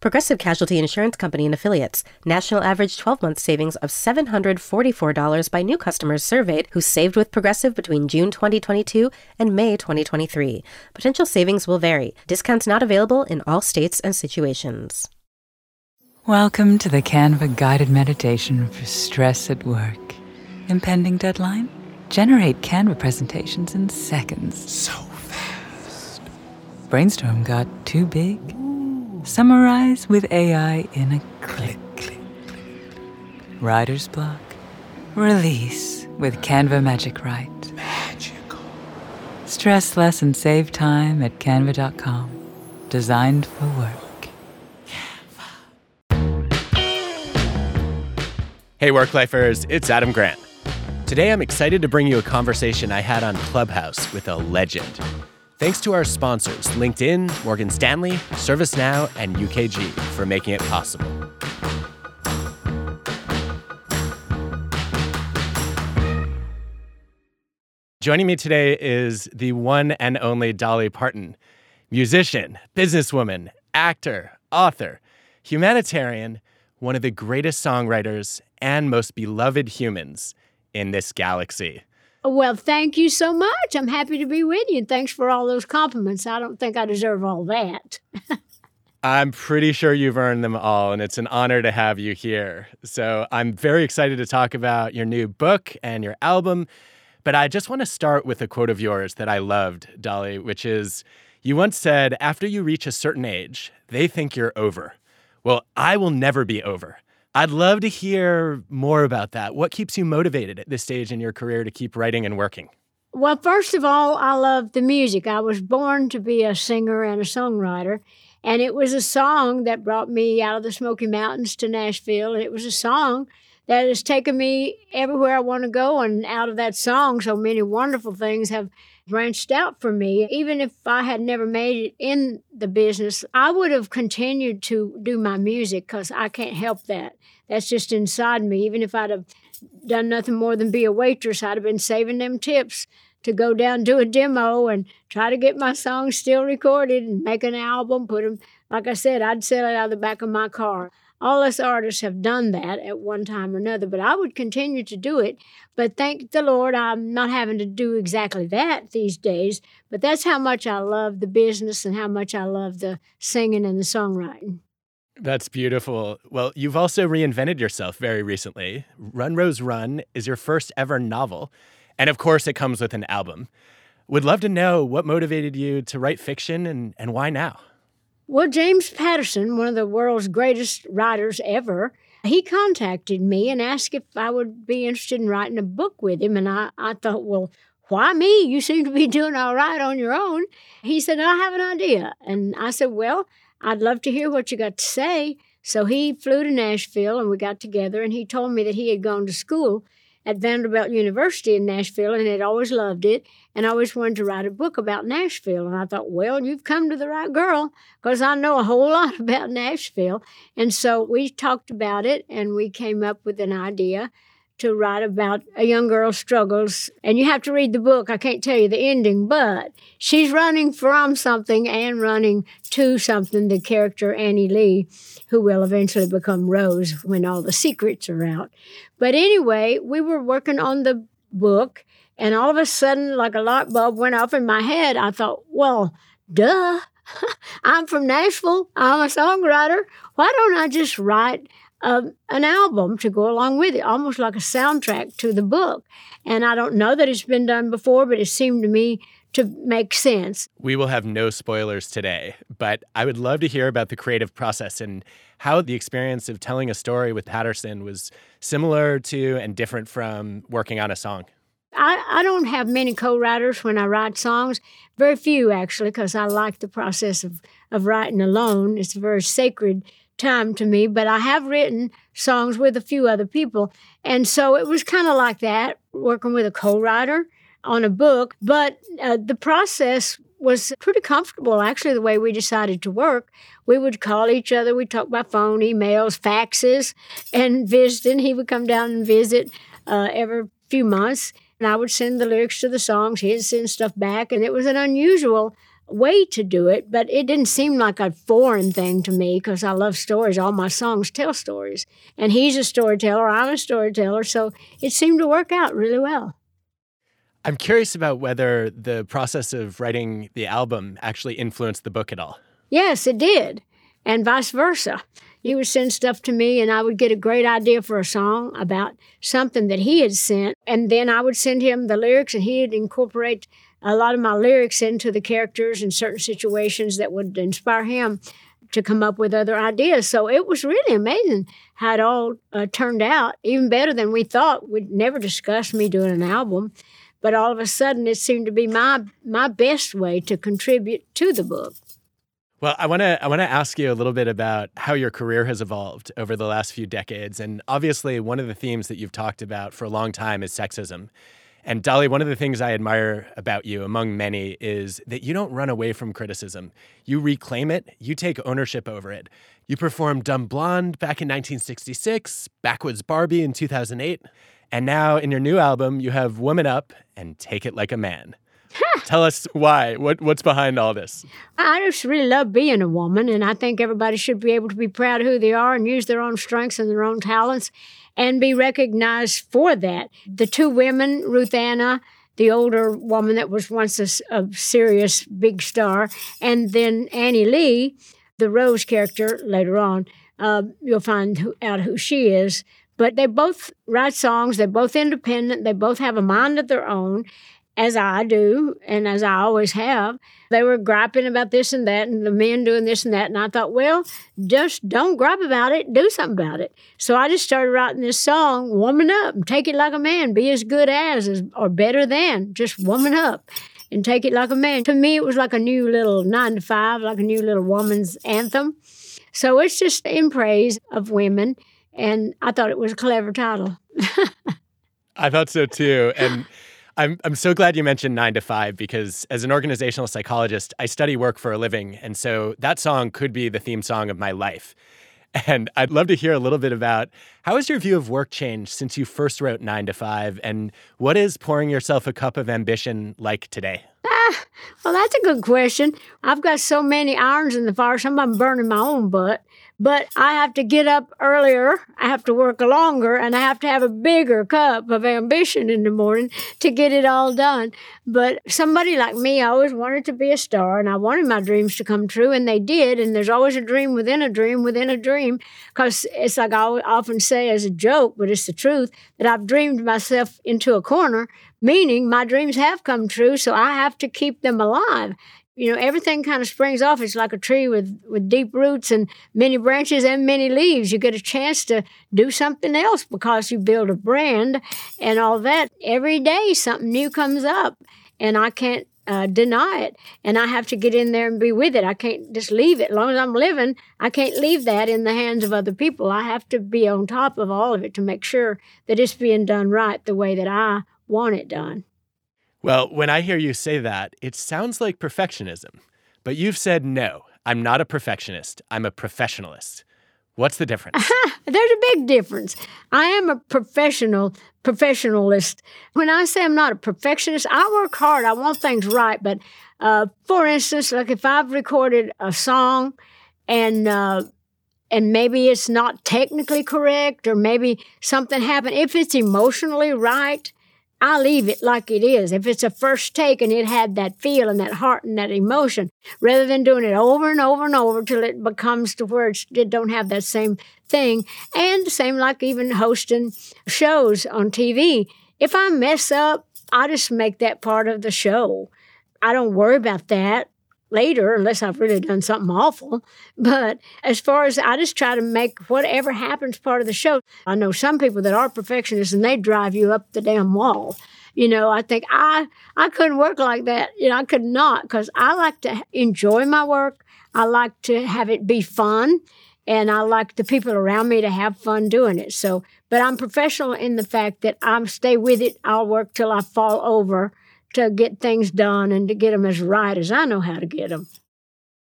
Progressive Casualty Insurance Company and Affiliates. National average 12 month savings of $744 by new customers surveyed who saved with Progressive between June 2022 and May 2023. Potential savings will vary. Discounts not available in all states and situations. Welcome to the Canva guided meditation for stress at work. Impending deadline? Generate Canva presentations in seconds. So fast. Brainstorm got too big? Summarize with AI in a click. Click, click. Writer's block? Release with Canva Magic Write. Magical. Stress less and save time at canva.com. Designed for work. Hey, work-lifers, it's Adam Grant. Today I'm excited to bring you a conversation I had on Clubhouse with a legend. Thanks to our sponsors, LinkedIn, Morgan Stanley, ServiceNow, and UKG, for making it possible. Joining me today is the one and only Dolly Parton, musician, businesswoman, actor, author, humanitarian, one of the greatest songwriters and most beloved humans in this galaxy. Well, thank you so much. I'm happy to be with you. Thanks for all those compliments. I don't think I deserve all that. I'm pretty sure you've earned them all, and it's an honor to have you here. So I'm very excited to talk about your new book and your album. But I just want to start with a quote of yours that I loved, Dolly, which is You once said, after you reach a certain age, they think you're over. Well, I will never be over. I'd love to hear more about that. What keeps you motivated at this stage in your career to keep writing and working? Well, first of all, I love the music. I was born to be a singer and a songwriter. And it was a song that brought me out of the Smoky Mountains to Nashville. And it was a song that has taken me everywhere I want to go. And out of that song, so many wonderful things have branched out for me. Even if I had never made it in the business, I would have continued to do my music because I can't help that. That's just inside me. Even if I'd have done nothing more than be a waitress, I'd have been saving them tips to go down do a demo and try to get my songs still recorded and make an album, put them, like I said, I'd sell it out of the back of my car. All us artists have done that at one time or another, but I would continue to do it. But thank the Lord, I'm not having to do exactly that these days. But that's how much I love the business and how much I love the singing and the songwriting. That's beautiful. Well, you've also reinvented yourself very recently. Run Rose Run is your first ever novel. And of course, it comes with an album. Would love to know what motivated you to write fiction and, and why now? Well, James Patterson, one of the world's greatest writers ever, he contacted me and asked if I would be interested in writing a book with him. And I, I thought, well, why me? You seem to be doing all right on your own. He said, I have an idea. And I said, well, I'd love to hear what you got to say. So he flew to Nashville and we got together and he told me that he had gone to school at Vanderbilt University in Nashville and had always loved it and always wanted to write a book about Nashville. And I thought, well, you've come to the right girl because I know a whole lot about Nashville. And so we talked about it and we came up with an idea to write about a young girl's struggles. And you have to read the book. I can't tell you the ending, but she's running from something and running to something, the character Annie Lee, who will eventually become Rose when all the secrets are out. But anyway, we were working on the book, and all of a sudden, like a light bulb went off in my head. I thought, well, duh. I'm from Nashville. I'm a songwriter. Why don't I just write um, an album to go along with it, almost like a soundtrack to the book. And I don't know that it's been done before, but it seemed to me to make sense. We will have no spoilers today, but I would love to hear about the creative process and how the experience of telling a story with Patterson was similar to and different from working on a song. I, I don't have many co-writers when I write songs, very few actually, because I like the process of, of writing alone. It's very sacred time to me, but I have written songs with a few other people. And so it was kind of like that, working with a co writer on a book. But uh, the process was pretty comfortable, actually, the way we decided to work. We would call each other, we'd talk by phone, emails, faxes, and visiting. He would come down and visit uh, every few months. And I would send the lyrics to the songs. He'd send stuff back. And it was an unusual way to do it, but it didn't seem like a foreign thing to me because I love stories. All my songs tell stories. And he's a storyteller, I'm a storyteller. So it seemed to work out really well. I'm curious about whether the process of writing the album actually influenced the book at all. Yes, it did. And vice versa. He would send stuff to me, and I would get a great idea for a song about something that he had sent. And then I would send him the lyrics, and he'd incorporate a lot of my lyrics into the characters and certain situations that would inspire him to come up with other ideas. So it was really amazing how it all uh, turned out, even better than we thought. We'd never discussed me doing an album, but all of a sudden it seemed to be my my best way to contribute to the book. Well, I want to I want to ask you a little bit about how your career has evolved over the last few decades and obviously one of the themes that you've talked about for a long time is sexism. And Dolly, one of the things I admire about you, among many, is that you don't run away from criticism. You reclaim it, you take ownership over it. You performed Dumb Blonde back in 1966, Backwoods Barbie in 2008, and now in your new album, you have Woman Up and Take It Like a Man. Tell us why. What what's behind all this? I just really love being a woman, and I think everybody should be able to be proud of who they are and use their own strengths and their own talents and be recognized for that. The two women, Ruth Anna, the older woman that was once a, a serious big star, and then Annie Lee, the Rose character later on, uh, you'll find out who she is. But they both write songs, they're both independent, they both have a mind of their own, as I do, and as I always have. They were griping about this and that, and the men doing this and that. And I thought, well, just don't gripe about it, do something about it. So I just started writing this song, Woman Up, take it like a man, be as good as, or better than, just woman up and take it like a man. To me, it was like a new little nine to five, like a new little woman's anthem. So it's just in praise of women. And I thought it was a clever title. I thought so too. And I'm, I'm so glad you mentioned nine to five because as an organizational psychologist, I study work for a living. And so that song could be the theme song of my life. And I'd love to hear a little bit about how has your view of work changed since you first wrote Nine to Five? And what is pouring yourself a cup of ambition like today? Ah, well, that's a good question. I've got so many irons in the fire, some of them burning my own butt. But I have to get up earlier, I have to work longer, and I have to have a bigger cup of ambition in the morning to get it all done. But somebody like me, I always wanted to be a star, and I wanted my dreams to come true, and they did. And there's always a dream within a dream within a dream, because it's like I often say as a joke, but it's the truth, that I've dreamed myself into a corner meaning my dreams have come true, so I have to keep them alive. You know everything kind of springs off. It's like a tree with with deep roots and many branches and many leaves. You get a chance to do something else because you build a brand and all that. Every day something new comes up and i can't uh, deny it and i have to get in there and be with it. I can't just leave it. As long as i'm living i can't leave that in the hands of other people. I have to be on top of all of it to make sure that it's being done right the way that i want it done well, when I hear you say that, it sounds like perfectionism. But you've said no, I'm not a perfectionist. I'm a professionalist. What's the difference? There's a big difference. I am a professional professionalist. When I say I'm not a perfectionist, I work hard. I want things right. But uh, for instance, like if I've recorded a song and uh, and maybe it's not technically correct, or maybe something happened, if it's emotionally right, I leave it like it is. If it's a first take and it had that feel and that heart and that emotion, rather than doing it over and over and over till it becomes to where it don't have that same thing. And same like even hosting shows on TV. If I mess up, I just make that part of the show. I don't worry about that later unless I've really done something awful. But as far as I just try to make whatever happens part of the show. I know some people that are perfectionists and they drive you up the damn wall. You know, I think I I couldn't work like that. You know, I could not because I like to enjoy my work. I like to have it be fun. and I like the people around me to have fun doing it. So, but I'm professional in the fact that I'm stay with it. I'll work till I fall over to get things done and to get them as right as I know how to get them.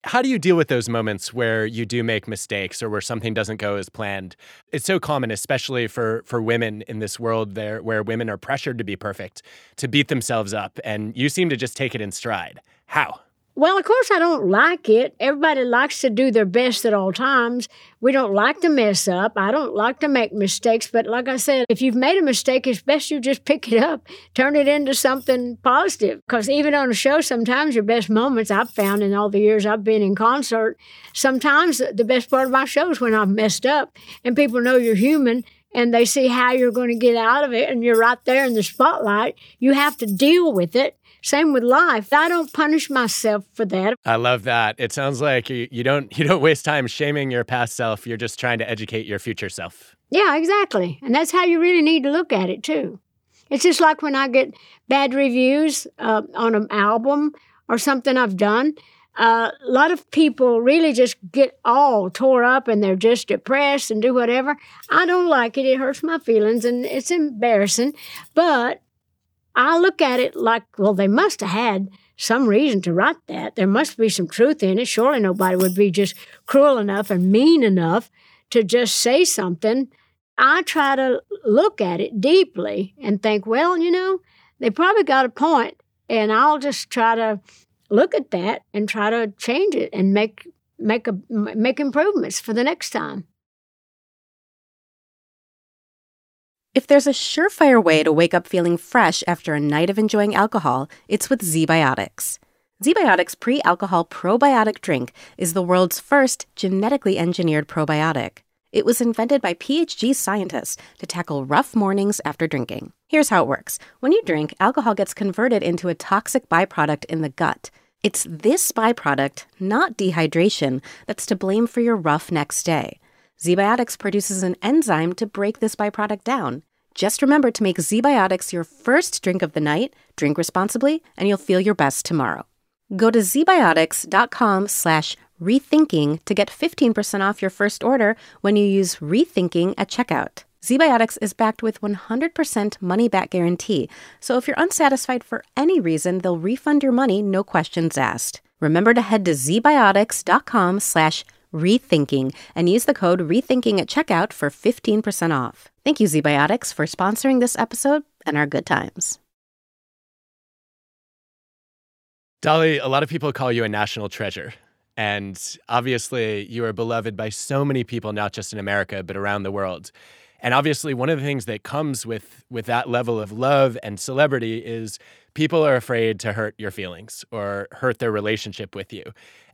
How do you deal with those moments where you do make mistakes or where something doesn't go as planned? It's so common, especially for for women in this world there where women are pressured to be perfect, to beat themselves up, and you seem to just take it in stride. How? Well, of course, I don't like it. Everybody likes to do their best at all times. We don't like to mess up. I don't like to make mistakes. But like I said, if you've made a mistake, it's best you just pick it up, turn it into something positive. Because even on a show, sometimes your best moments I've found in all the years I've been in concert, sometimes the best part of my show is when I've messed up and people know you're human and they see how you're going to get out of it and you're right there in the spotlight. You have to deal with it same with life. I don't punish myself for that. I love that. It sounds like you, you don't you don't waste time shaming your past self. You're just trying to educate your future self. Yeah, exactly. And that's how you really need to look at it too. It's just like when I get bad reviews uh, on an album or something I've done. Uh, a lot of people really just get all tore up and they're just depressed and do whatever. I don't like it. It hurts my feelings and it's embarrassing. But I look at it like, well, they must have had some reason to write that. There must be some truth in it. Surely nobody would be just cruel enough and mean enough to just say something. I try to look at it deeply and think, well, you know, they probably got a point, and I'll just try to look at that and try to change it and make make a make improvements for the next time. If there's a surefire way to wake up feeling fresh after a night of enjoying alcohol, it's with ZBiotics. ZBiotics pre alcohol probiotic drink is the world's first genetically engineered probiotic. It was invented by PhD scientists to tackle rough mornings after drinking. Here's how it works when you drink, alcohol gets converted into a toxic byproduct in the gut. It's this byproduct, not dehydration, that's to blame for your rough next day. ZBiotics produces an enzyme to break this byproduct down. Just remember to make ZBiotics your first drink of the night, drink responsibly, and you'll feel your best tomorrow. Go to zbiotics.com slash rethinking to get 15% off your first order when you use rethinking at checkout. ZBiotics is backed with 100% money back guarantee, so if you're unsatisfied for any reason, they'll refund your money, no questions asked. Remember to head to zbiotics.com slash rethinking and use the code rethinking at checkout for 15% off. Thank you, ZBiotics, for sponsoring this episode and our good times. Dolly, a lot of people call you a national treasure. And obviously, you are beloved by so many people, not just in America, but around the world. And obviously, one of the things that comes with, with that level of love and celebrity is people are afraid to hurt your feelings or hurt their relationship with you.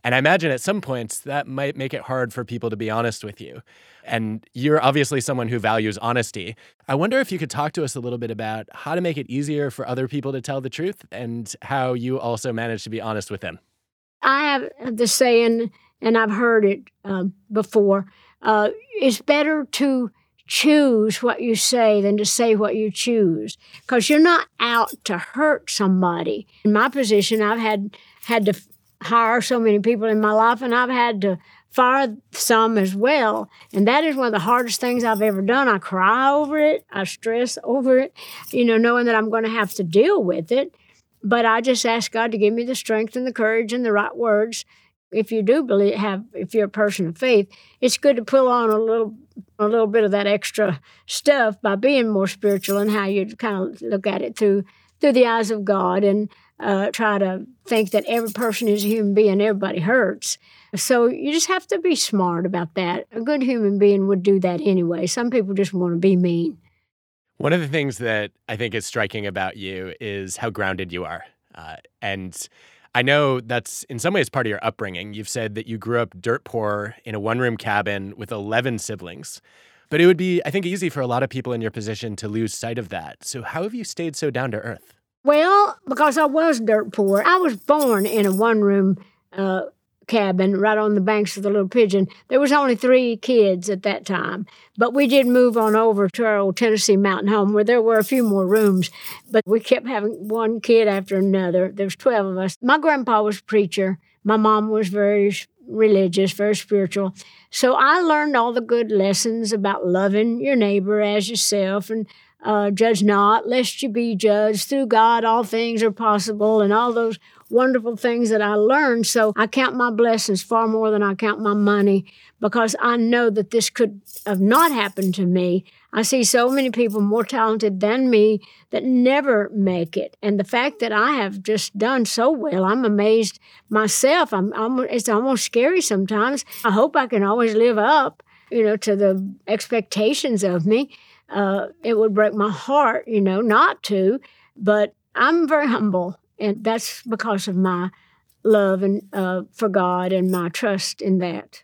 And I imagine at some points that might make it hard for people to be honest with you. And you're obviously someone who values honesty. I wonder if you could talk to us a little bit about how to make it easier for other people to tell the truth and how you also manage to be honest with them. I have the saying, and I've heard it um, before uh, it's better to choose what you say than to say what you choose because you're not out to hurt somebody. In my position, I've had had to hire so many people in my life, and I've had to fire some as well. And that is one of the hardest things I've ever done. I cry over it, I stress over it, you know, knowing that I'm going to have to deal with it. But I just ask God to give me the strength and the courage and the right words. If you do believe, have, if you're a person of faith, it's good to pull on a little, a little bit of that extra stuff by being more spiritual and how you kind of look at it through through the eyes of God and uh, try to think that every person is a human being, everybody hurts. So you just have to be smart about that. A good human being would do that anyway. Some people just want to be mean. One of the things that I think is striking about you is how grounded you are. Uh, and I know that's in some ways part of your upbringing. You've said that you grew up dirt poor in a one room cabin with 11 siblings. But it would be, I think, easy for a lot of people in your position to lose sight of that. So, how have you stayed so down to earth? Well, because I was dirt poor. I was born in a one room uh, cabin right on the banks of the Little Pigeon. There was only three kids at that time, but we did move on over to our old Tennessee mountain home where there were a few more rooms, but we kept having one kid after another. There was 12 of us. My grandpa was a preacher. My mom was very religious, very spiritual. So I learned all the good lessons about loving your neighbor as yourself and uh, judge not, lest you be judged. Through God, all things are possible, and all those wonderful things that I learned. So I count my blessings far more than I count my money because I know that this could have not happened to me. I see so many people more talented than me that never make it. And the fact that I have just done so well, I'm amazed myself. I'm, I'm it's almost scary sometimes. I hope I can always live up, you know, to the expectations of me. Uh, it would break my heart, you know, not to, but I'm very humble, and that's because of my love and uh, for God and my trust in that.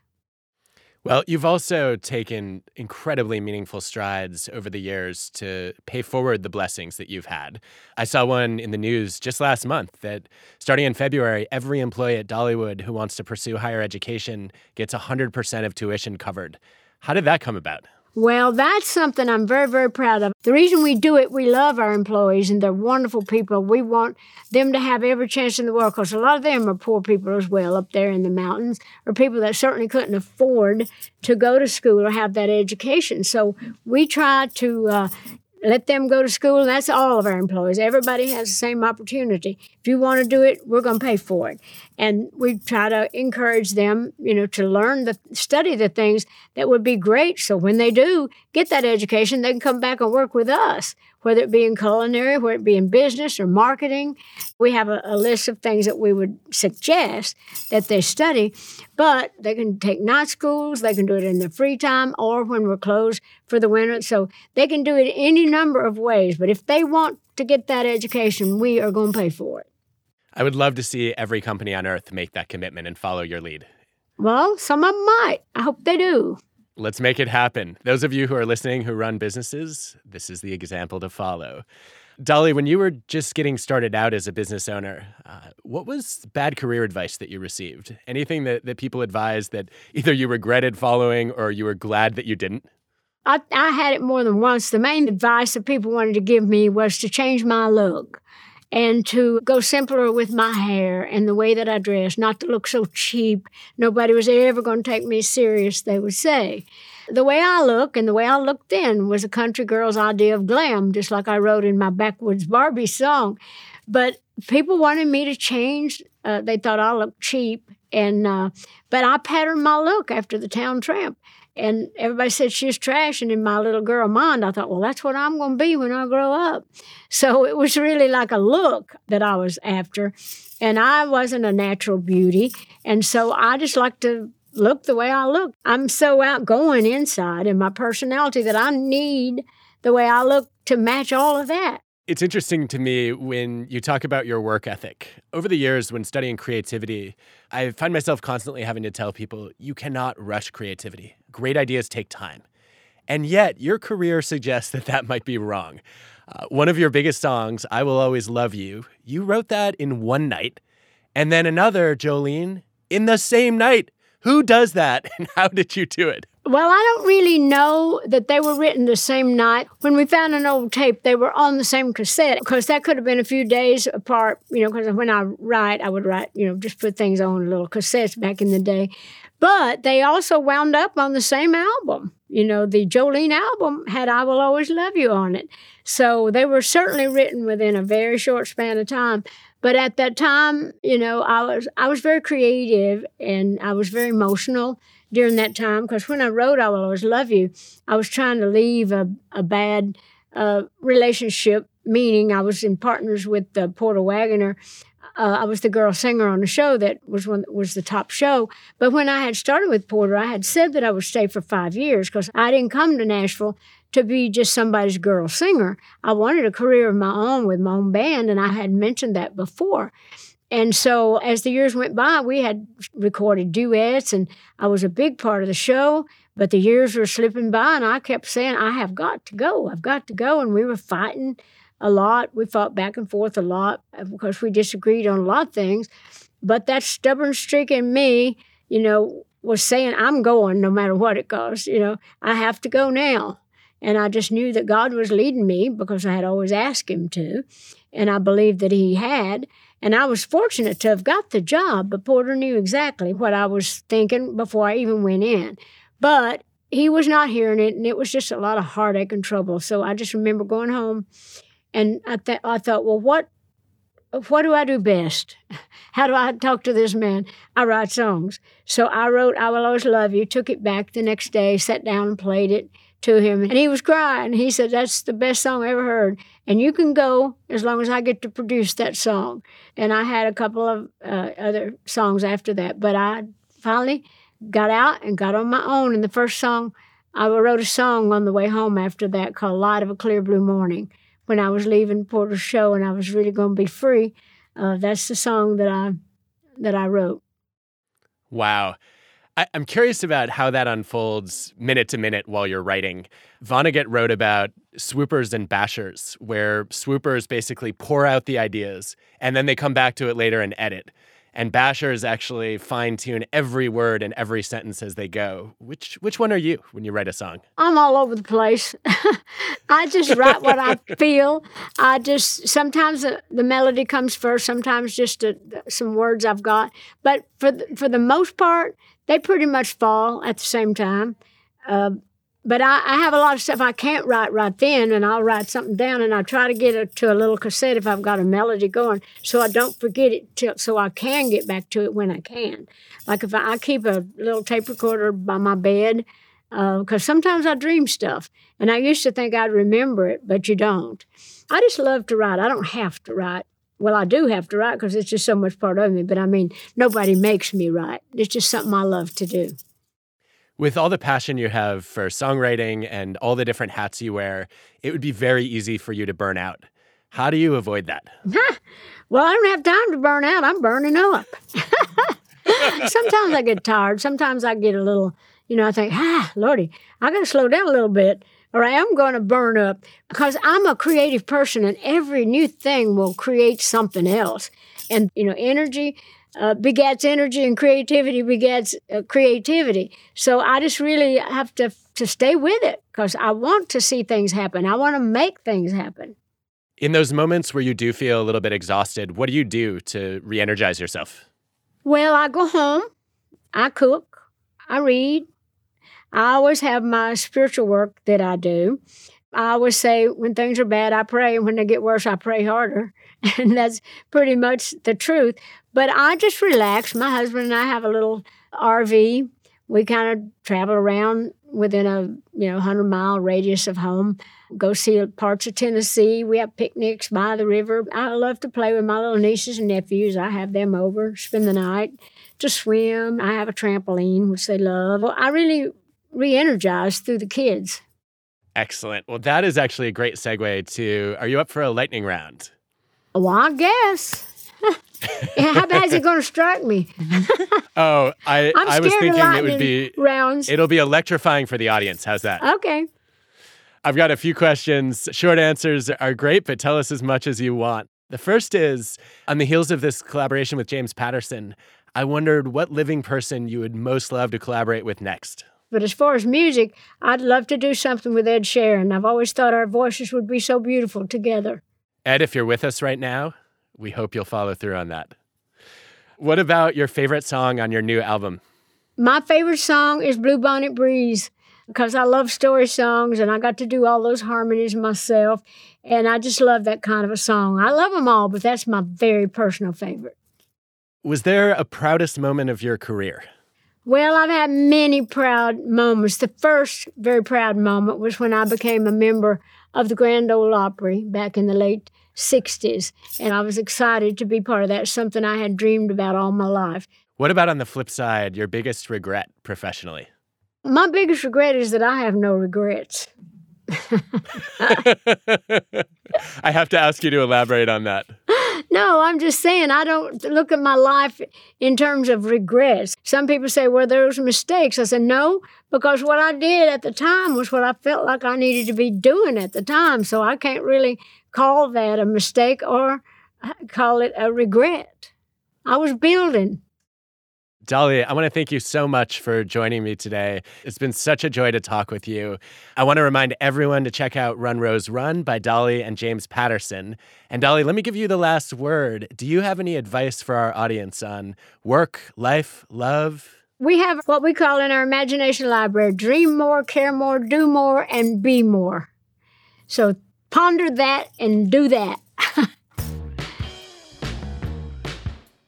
Well, you've also taken incredibly meaningful strides over the years to pay forward the blessings that you've had. I saw one in the news just last month that starting in February, every employee at Dollywood who wants to pursue higher education gets 100% of tuition covered. How did that come about? Well, that's something I'm very, very proud of. The reason we do it, we love our employees and they're wonderful people. We want them to have every chance in the world because a lot of them are poor people as well up there in the mountains or people that certainly couldn't afford to go to school or have that education. So we try to uh, let them go to school. And that's all of our employees. Everybody has the same opportunity. If you want to do it, we're going to pay for it. And we try to encourage them, you know, to learn the study the things that would be great. So when they do get that education, they can come back and work with us whether it be in culinary, whether it be in business or marketing. We have a, a, list of things that we would suggest that they study, but they can take night schools, they can do it in their free time or when we're closed for the winter. So they can do it any number of ways. But if they want to get that education, we are going to pay for it. I would love to see every company on earth make that commitment and follow your lead. Well, some of them might. I hope they do. Let's make it happen. Those of you who are listening who run businesses, this is the example to follow. Dolly, when you were just getting started out as a business owner, uh, what was bad career advice that you received? Anything that, that people advised that either you regretted following or you were glad that you didn't? I, I had it more than once. The main advice that people wanted to give me was to change my look and to go simpler with my hair and the way that I dress, not to look so cheap. Nobody was ever going to take me serious, they would say. The way I look and the way I looked then was a country girl's idea of glam, just like I wrote in my Backwoods Barbie song. But people wanted me to change. Uh, they thought I looked cheap, and uh, but I patterned my look after the town tramp. And everybody said she was trash. And in my little girl mind, I thought, well, that's what I'm going to be when I grow up. So it was really like a look that I was after. And I wasn't a natural beauty. And so I just like to look the way I look. I'm so outgoing inside in my personality that I need the way I look to match all of that. It's interesting to me when you talk about your work ethic. Over the years, when studying creativity, I find myself constantly having to tell people you cannot rush creativity. Great ideas take time. And yet, your career suggests that that might be wrong. Uh, one of your biggest songs, I Will Always Love You, you wrote that in one night. And then another, Jolene, in the same night. Who does that and how did you do it? Well, I don't really know that they were written the same night. When we found an old tape, they were on the same cassette because that could have been a few days apart, you know, because when I write, I would write, you know, just put things on little cassettes back in the day. But they also wound up on the same album. You know, the Jolene album had I Will Always Love You on it. So they were certainly written within a very short span of time. But at that time, you know, I was I was very creative and I was very emotional during that time because when I wrote I Will Always Love You, I was trying to leave a, a bad uh, relationship, meaning I was in partners with uh, Porter Wagoner. Uh, I was the girl singer on the show that was one was the top show. But when I had started with Porter, I had said that I would stay for five years because I didn't come to Nashville to be just somebody's girl singer. I wanted a career of my own with my own band, and I had mentioned that before. And so as the years went by, we had recorded duets, and I was a big part of the show. But the years were slipping by, and I kept saying, I have got to go. I've got to go. And we were fighting a lot. We fought back and forth a lot because we disagreed on a lot of things. But that stubborn streak in me, you know, was saying, I'm going no matter what it costs. You know, I have to go now. And I just knew that God was leading me because I had always asked Him to. And I believed that He had. And I was fortunate to have got the job, but Porter knew exactly what I was thinking before I even went in. But he was not hearing it, and it was just a lot of heartache and trouble. So I just remember going home, and I, th- I thought, well, what what do I do best? How do I talk to this man? I write songs. So I wrote I Will Always Love You, took it back the next day, sat down and played it to him. And he was crying. He said, That's the best song I ever heard. And you can go as long as I get to produce that song. And I had a couple of uh, other songs after that. But I finally got out and got on my own. And the first song, I wrote a song on the way home after that called Light of a Clear Blue Morning when I was leaving Porter's show and I was really going to be free. Uh, that's the song that I that I wrote. Wow. I, am curious about how that unfolds minute to minute while you're writing. Vonnegut wrote about swoopers and bashers, where swoopers basically pour out the ideas and then they come back to it later and edit. And bashers actually fine tune every word and every sentence as they go. Which which one are you when you write a song? I'm all over the place. I just write what I feel. I just sometimes the, the melody comes first, sometimes just a, some words I've got. But for the, for the most part, they pretty much fall at the same time. Uh, but I, I, have a lot of stuff I can't write right then, and I'll write something down, and I try to get it to a little cassette if I've got a melody going, so I don't forget it, till, so I can get back to it when I can. Like if I, I keep a little tape recorder by my bed, because uh, sometimes I dream stuff, and I used to think I'd remember it, but you don't. I just love to write. I don't have to write. Well, I do have to write because it's just so much part of me, but I mean, nobody makes me write. It's just something I love to do. With all the passion you have for songwriting and all the different hats you wear, it would be very easy for you to burn out. How do you avoid that? well, I don't have time to burn out. I'm burning up. Sometimes I get tired. Sometimes I get a little, you know, I think, ah, Lordy, I got to slow down a little bit or I am going to burn up because I'm a creative person and every new thing will create something else. And, you know, energy uh, begets energy and creativity begets uh, creativity. So I just really have to, to stay with it because I want to see things happen. I want to make things happen. In those moments where you do feel a little bit exhausted, what do you do to re energize yourself? Well, I go home, I cook, I read, I always have my spiritual work that I do. I always say when things are bad, I pray, and when they get worse, I pray harder. And that's pretty much the truth. But I just relax. My husband and I have a little RV. We kind of travel around within a you know 100 mile radius of home go see parts of tennessee we have picnics by the river i love to play with my little nieces and nephews i have them over spend the night to swim i have a trampoline which they love i really re-energized through the kids. Excellent. Well, that is actually a great segue to are you up for a lightning round? Well, I guess. How bad is it going to strike me? oh, I, I'm I was thinking it would be rounds. It'll be electrifying for the audience. How's that? Okay. I've got a few questions. Short answers are great, but tell us as much as you want. The first is on the heels of this collaboration with James Patterson, I wondered what living person you would most love to collaborate with next. But as far as music, I'd love to do something with Ed Sheeran. I've always thought our voices would be so beautiful together. Ed, if you're with us right now, we hope you'll follow through on that. What about your favorite song on your new album? My favorite song is Bluebonnet Breeze because I love story songs and I got to do all those harmonies myself. And I just love that kind of a song. I love them all, but that's my very personal favorite. Was there a proudest moment of your career? Well, I've had many proud moments. The first very proud moment was when I became a member of the Grand Ole Opry back in the late 60s, and I was excited to be part of that, something I had dreamed about all my life. What about on the flip side, your biggest regret professionally? My biggest regret is that I have no regrets. I have to ask you to elaborate on that. No, I'm just saying I don't look at my life in terms of regrets. Some people say, well, there was mistakes. I said, no, because what I did at the time was what I felt like I needed to be doing at the time. So I can't really call that a mistake or uh, call it a regret. I was building. Dolly, I want to thank you so much for joining me today. It's been such a joy to talk with you. I want to remind everyone to check out Run Rose Run by Dolly and James Patterson. And Dolly, let me give you the last word. Do you have any advice for our audience on work, life, love? We have what we call in our imagination library dream more, care more, do more, and be more. So ponder that and do that.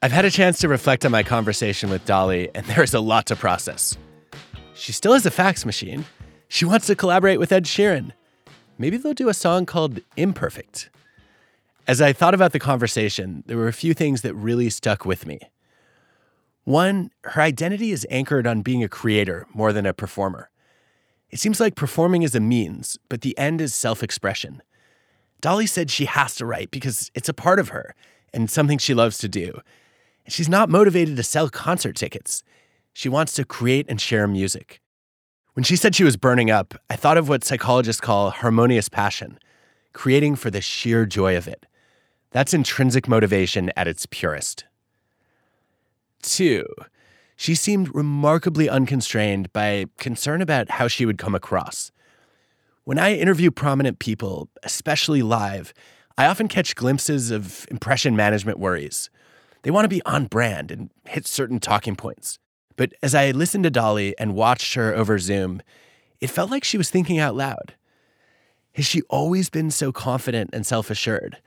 I've had a chance to reflect on my conversation with Dolly, and there's a lot to process. She still has a fax machine. She wants to collaborate with Ed Sheeran. Maybe they'll do a song called Imperfect. As I thought about the conversation, there were a few things that really stuck with me. One, her identity is anchored on being a creator more than a performer. It seems like performing is a means, but the end is self expression. Dolly said she has to write because it's a part of her and something she loves to do. She's not motivated to sell concert tickets. She wants to create and share music. When she said she was burning up, I thought of what psychologists call harmonious passion, creating for the sheer joy of it. That's intrinsic motivation at its purest. Two, she seemed remarkably unconstrained by concern about how she would come across. When I interview prominent people, especially live, I often catch glimpses of impression management worries. They want to be on brand and hit certain talking points. But as I listened to Dolly and watched her over Zoom, it felt like she was thinking out loud. Has she always been so confident and self assured?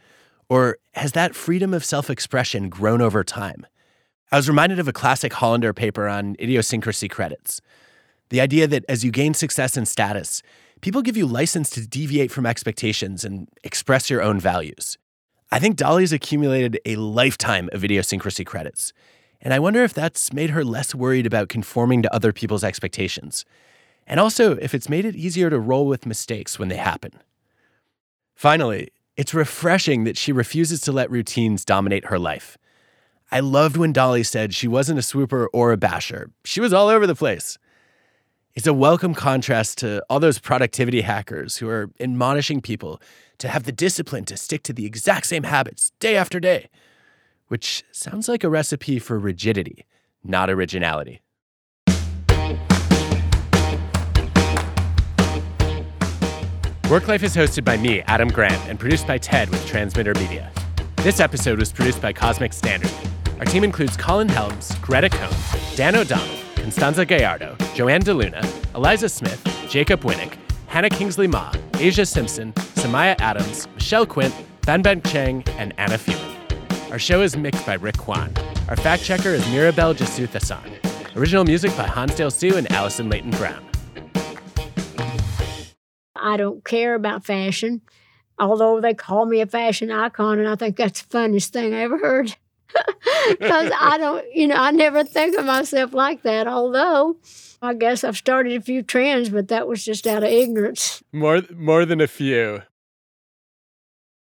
Or has that freedom of self expression grown over time? I was reminded of a classic Hollander paper on idiosyncrasy credits. The idea that as you gain success and status, people give you license to deviate from expectations and express your own values. I think Dolly's accumulated a lifetime of idiosyncrasy credits, and I wonder if that's made her less worried about conforming to other people's expectations, and also if it's made it easier to roll with mistakes when they happen. Finally, it's refreshing that she refuses to let routines dominate her life. I loved when Dolly said she wasn't a swooper or a basher, she was all over the place. It's a welcome contrast to all those productivity hackers who are admonishing people to have the discipline to stick to the exact same habits day after day, which sounds like a recipe for rigidity, not originality. Work Life is hosted by me, Adam Grant, and produced by Ted with Transmitter Media. This episode was produced by Cosmic Standard. Our team includes Colin Helms, Greta Cohn, Dan O'Donnell, Constanza Gallardo, Joanne DeLuna, Eliza Smith, Jacob Winnick, Hannah Kingsley Ma, Asia Simpson, Samaya Adams, Michelle Quint, Ben Cheng, and Anna Phelan. Our show is mixed by Rick Kwan. Our fact checker is Mirabel Jasuthasan. Original music by Hansdale Hsu and Alison Layton Brown. I don't care about fashion, although they call me a fashion icon, and I think that's the funniest thing I ever heard. Because I don't, you know, I never think of myself like that, although I guess I've started a few trends, but that was just out of ignorance. More more than a few.